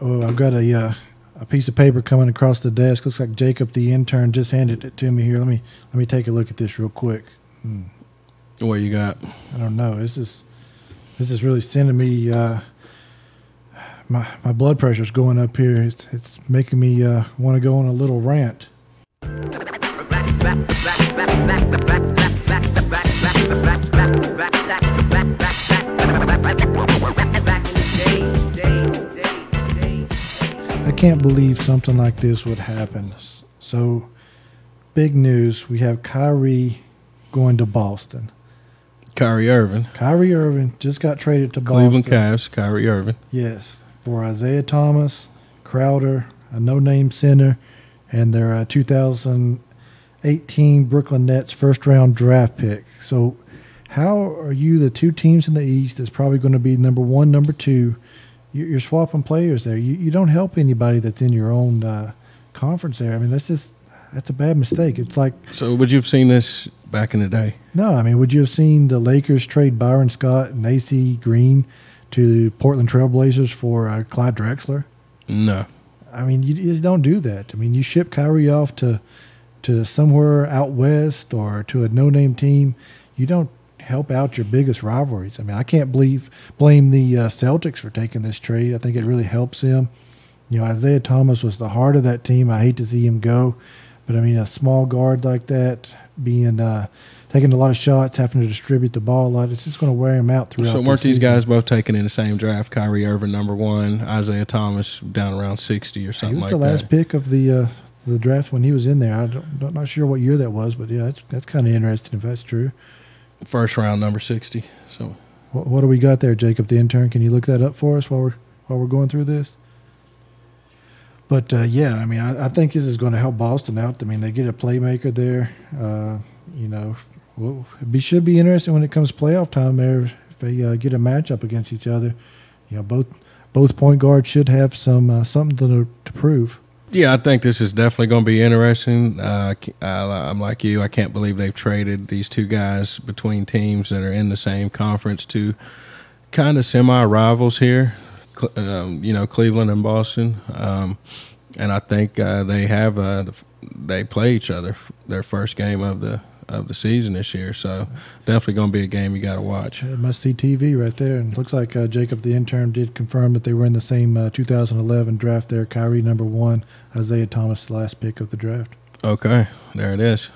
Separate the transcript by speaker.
Speaker 1: Oh, I've got a uh, a piece of paper coming across the desk. Looks like Jacob, the intern, just handed it to me here. Let me let me take a look at this real quick. Hmm.
Speaker 2: What you got?
Speaker 1: I don't know. This is this is really sending me. Uh, my my blood pressure's going up here. It's, it's making me uh, want to go on a little rant. Can't believe something like this would happen. So, big news. We have Kyrie going to Boston.
Speaker 2: Kyrie Irving.
Speaker 1: Kyrie Irving just got traded to
Speaker 2: Cleveland
Speaker 1: Boston.
Speaker 2: Cavs. Kyrie Irving.
Speaker 1: Yes, for Isaiah Thomas, Crowder, a no-name center, and their uh, 2018 Brooklyn Nets first-round draft pick. So, how are you the two teams in the East that's probably going to be number one, number two? You- You're swapping players there. You, you don't help anybody that's in your own uh, conference there. I mean, that's just that's a bad mistake. It's like
Speaker 2: So would you have seen this back in the day?
Speaker 1: no, I mean, would you have seen the Lakers trade Byron Scott and AC Green to Portland Trailblazers for uh, Clyde Drexler?
Speaker 2: No.
Speaker 1: I mean, you just don't do that. I mean, you ship Kyrie off to to somewhere out west or to a no-name team. You don't help out your biggest rivalries. I mean, I can't believe blame the uh, Celtics for taking this trade. I think it really helps them. You know, Isaiah Thomas was the heart of that team. I hate to see him go, but I mean, a small guard like that being uh, taking a lot of shots, having to distribute the ball a lot, it's just going to wear him out throughout.
Speaker 2: So weren't these guys both taken in the same draft? Kyrie Irving number one, Isaiah Thomas down around sixty or something.
Speaker 1: He was
Speaker 2: like
Speaker 1: the last
Speaker 2: that.
Speaker 1: pick of the uh, the draft when he was in there. I don't, not not sure what year that was, but yeah, that's that's kind of interesting if that's true.
Speaker 2: First round number sixty. So
Speaker 1: What, what do we got there, Jacob, the intern? Can you look that up for us while we're while we're going through this? But uh, yeah, I mean, I, I think this is going to help Boston out. I mean, they get a playmaker there. Uh, you know, it be, should be interesting when it comes playoff time. There, if they uh, get a matchup against each other, you know, both both point guards should have some uh, something to, to prove.
Speaker 2: Yeah, I think this is definitely going to be interesting. Uh, I, I'm like you. I can't believe they've traded these two guys between teams that are in the same conference to kind of semi rivals here. Um, you know, Cleveland and Boston. Um, and I think uh, they have uh, they play each other their first game of the of the season this year. So definitely going to be a game you got to watch.
Speaker 1: It must see TV right there. And it looks like uh, Jacob, the intern, did confirm that they were in the same uh, 2011 draft there. Kyrie, number one. Isaiah Thomas, the last pick of the draft.
Speaker 2: Okay, there it is.